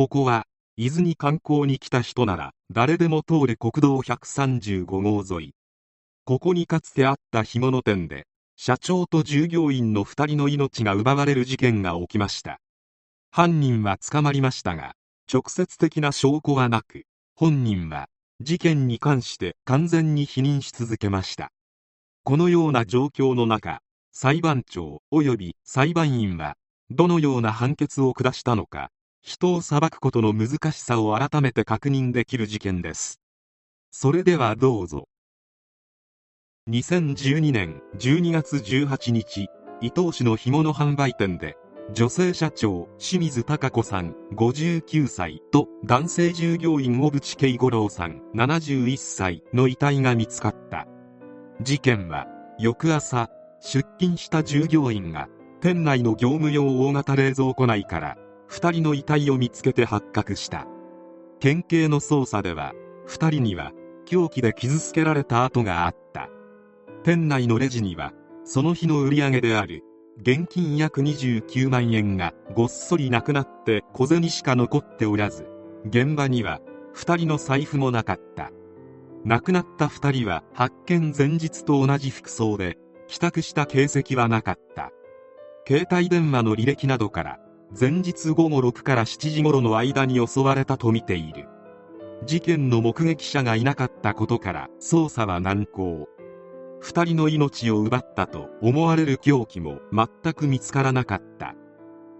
ここは伊豆に観光に来た人なら誰でも通る国道135号沿い。ここにかつてあった干物店で社長と従業員の2人の命が奪われる事件が起きました。犯人は捕まりましたが直接的な証拠はなく本人は事件に関して完全に否認し続けました。このような状況の中裁判長及び裁判員はどのような判決を下したのか人を裁くことの難しさを改めて確認できる事件です。それではどうぞ。2012年12月18日伊東市の干物販売店で女性社長清水貴子さん59歳と男性従業員小渕慶五郎さん71歳の遺体が見つかった。事件は翌朝出勤した従業員が店内の業務用大型冷蔵庫内から2人の遺体を見つけて発覚した。県警の捜査では2人には凶器で傷つけられた跡があった。店内のレジにはその日の売り上げである現金約29万円がごっそりなくなって小銭しか残っておらず現場には2人の財布もなかった。亡くなった2人は発見前日と同じ服装で帰宅した形跡はなかった。携帯電話の履歴などから前日午後6から7時頃の間に襲われたとみている。事件の目撃者がいなかったことから捜査は難航。2人の命を奪ったと思われる凶器も全く見つからなかった。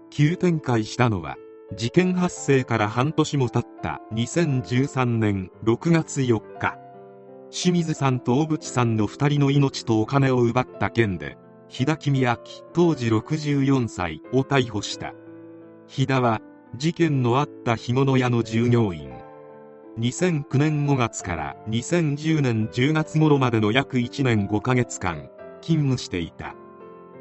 急展開したのは事件発生から半年も経った2013年6月4日。清水さんと小渕さんの2人の命とお金を奪った件で日田公明当時64歳を逮捕した。日田は事件のあった干物屋の従業員。2009年5月から2010年10月頃までの約1年5ヶ月間勤務していた。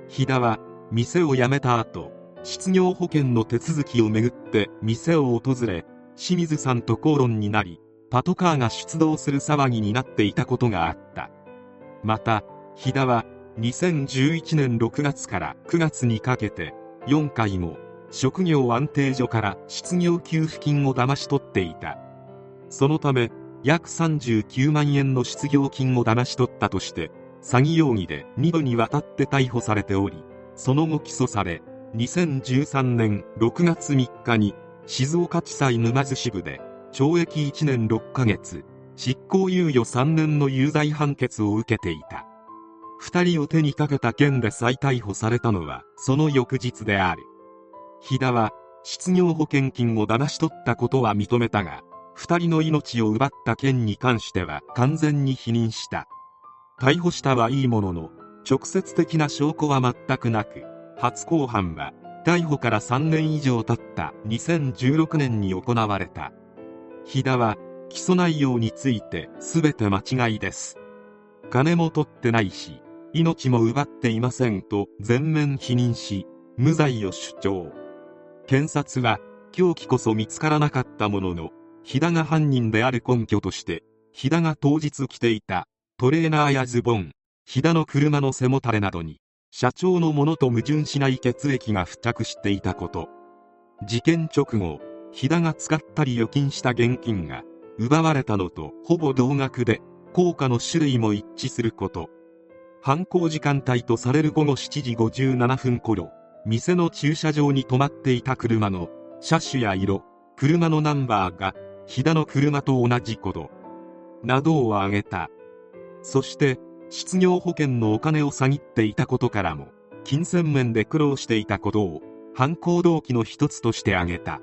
日田は店を辞めた後失業保険の手続きをめぐって店を訪れ清水さんと口論になりパトカーが出動する騒ぎになっていたことがあった。また日田は2011年6月から9月にかけて4回も職業安定所から失業給付金を騙し取っていた。そのため約39万円の失業金を騙し取ったとして詐欺容疑で2度にわたって逮捕されておりその後起訴され2013年6月3日に静岡地裁沼津支部で懲役1年6ヶ月執行猶予3年の有罪判決を受けていた。2人を手にかけた件で再逮捕されたのはその翌日である。日田は失業保険金を騙し取ったことは認めたが2人の命を奪った件に関しては完全に否認した。逮捕したはいいものの直接的な証拠は全くなく初公判は逮捕から3年以上経った2016年に行われた。日田は起訴内容について全て間違いです。金も取ってないし命も奪っていませんと全面否認し無罪を主張。検察は凶器こそ見つからなかったものの日田が犯人である根拠として日田が当日着ていたトレーナーやズボン日田の車の背もたれなどに社長のものと矛盾しない血液が付着していたこと。事件直後日田が使ったり預金した現金が奪われたのとほぼ同額で効果の種類も一致すること。犯行時間帯とされる午後7時57分頃店の駐車場に止まっていた車の車種や色車のナンバーが飛騨の車と同じことなどを挙げた。そして失業保険のお金を詐欺っていたことからも金銭面で苦労していたことを犯行動機の一つとして挙げた。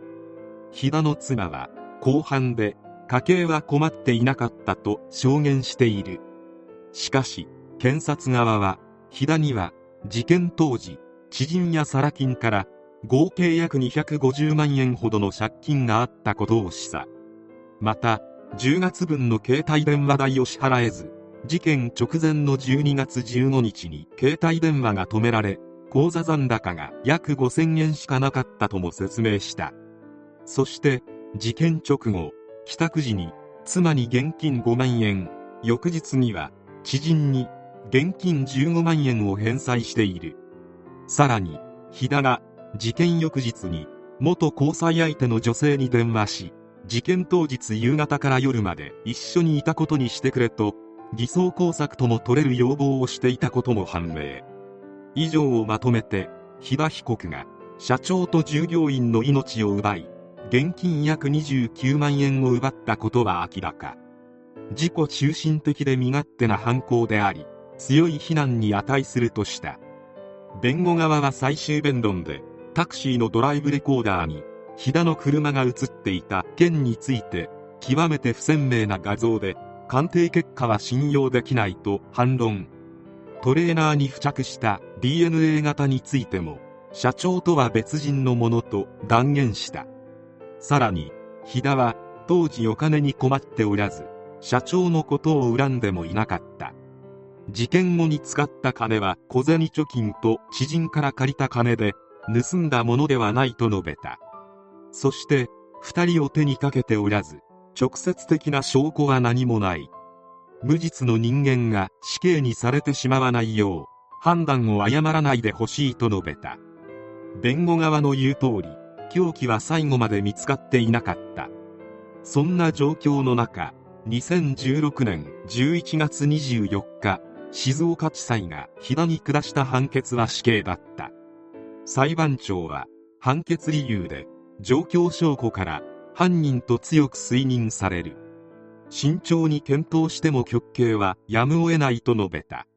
飛騨の妻は後半で家計は困っていなかったと証言している。しかし検察側は飛騨には事件当時知人やサラ金から合計約250万円ほどの借金があったことを示唆。また10月分の携帯電話代を支払えず事件直前の12月15日に携帯電話が止められ口座残高が約5000円しかなかったとも説明した。そして事件直後帰宅時に妻に現金5万円翌日には知人に現金15万円を返済している。さらに日田が事件翌日に元交際相手の女性に電話し事件当日夕方から夜まで一緒にいたことにしてくれと偽装工作とも取れる要望をしていたことも判明。以上をまとめて日田被告が社長と従業員の命を奪い現金約29万円を奪ったことは明らか。自己中心的で身勝手な犯行であり強い非難に値するとした。弁護側は最終弁論でタクシーのドライブレコーダーに飛田の車が映っていた件について極めて不鮮明な画像で鑑定結果は信用できないと反論。トレーナーに付着した DNA 型についても社長とは別人のものと断言した。さらに飛田は当時お金に困っておらず社長のことを恨んでもいなかった。事件後に使った金は小銭貯金と知人から借りた金で盗んだものではないと述べた。そして2人を手にかけておらず直接的な証拠は何もない。無実の人間が死刑にされてしまわないよう判断を誤らないでほしいと述べた。弁護側の言う通り凶器は最後まで見つかっていなかった。そんな状況の中2016年11月24日静岡地裁が飛騨に下した判決は死刑だった。裁判長は判決理由で状況証拠から犯人と強く推認される。慎重に検討しても極刑はやむを得ないと述べた。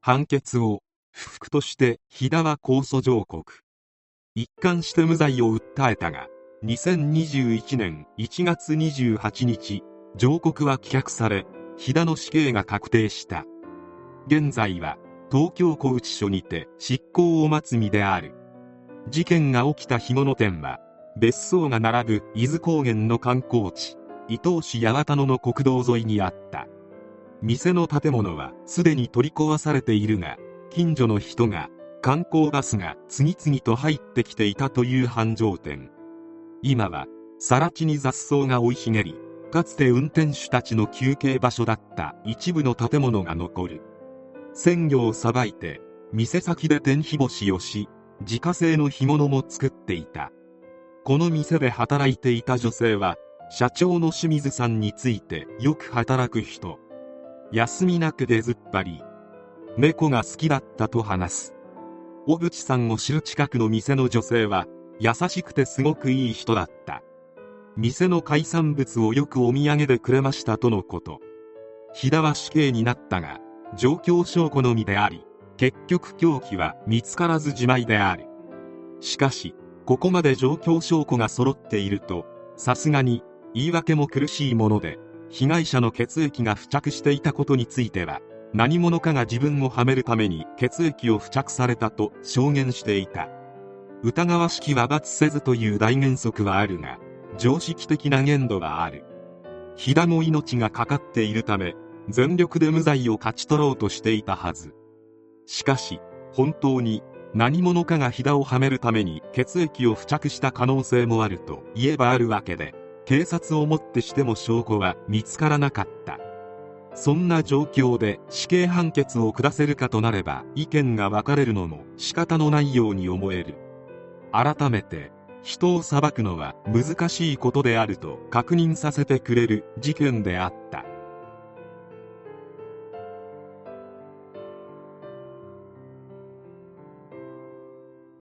判決を不服として飛騨は控訴上告。一貫して無罪を訴えたが2021年1月28日上告は棄却され飛騨の死刑が確定した。現在は東京拘置所にて執行を待つ身である。事件が起きた干物店は別荘が並ぶ伊豆高原の観光地伊東市八幡野の国道沿いにあった。店の建物はすでに取り壊されているが近所の人が観光バスが次々と入ってきていたという繁盛店。今は更地に雑草が生い茂りかつて運転手たちの休憩場所だった一部の建物が残る。鮮魚をさばいて店先で天日干しをし自家製の干物も作っていた。この店で働いていた女性は社長の清水さんについてよく働く人。休みなく出ずっぱり。猫が好きだったと話す。小渕さんを知る近くの店の女性は優しくてすごくいい人だった。店の海産物をよくお土産でくれましたとのこと。飛田は死刑になったが状況証拠のみであり結局凶器は見つからずじまいである。しかしここまで状況証拠が揃っているとさすがに言い訳も苦しいもので被害者の血液が付着していたことについては何者かが自分をはめるために血液を付着されたと証言していた。疑わしきは罰せずという大原則はあるが常識的な限度はある。飛騨の命がかかっているため全力で無罪を勝ち取ろうとしていたはず。しかし本当に何者かが飛騨をはめるために血液を付着した可能性もあると言えばあるわけで警察をもってしても証拠は見つからなかった。そんな状況で死刑判決を下せるかとなれば意見が分かれるのも仕方のないように思える。改めて人を裁くのは難しいことであると確認させてくれる事件であった。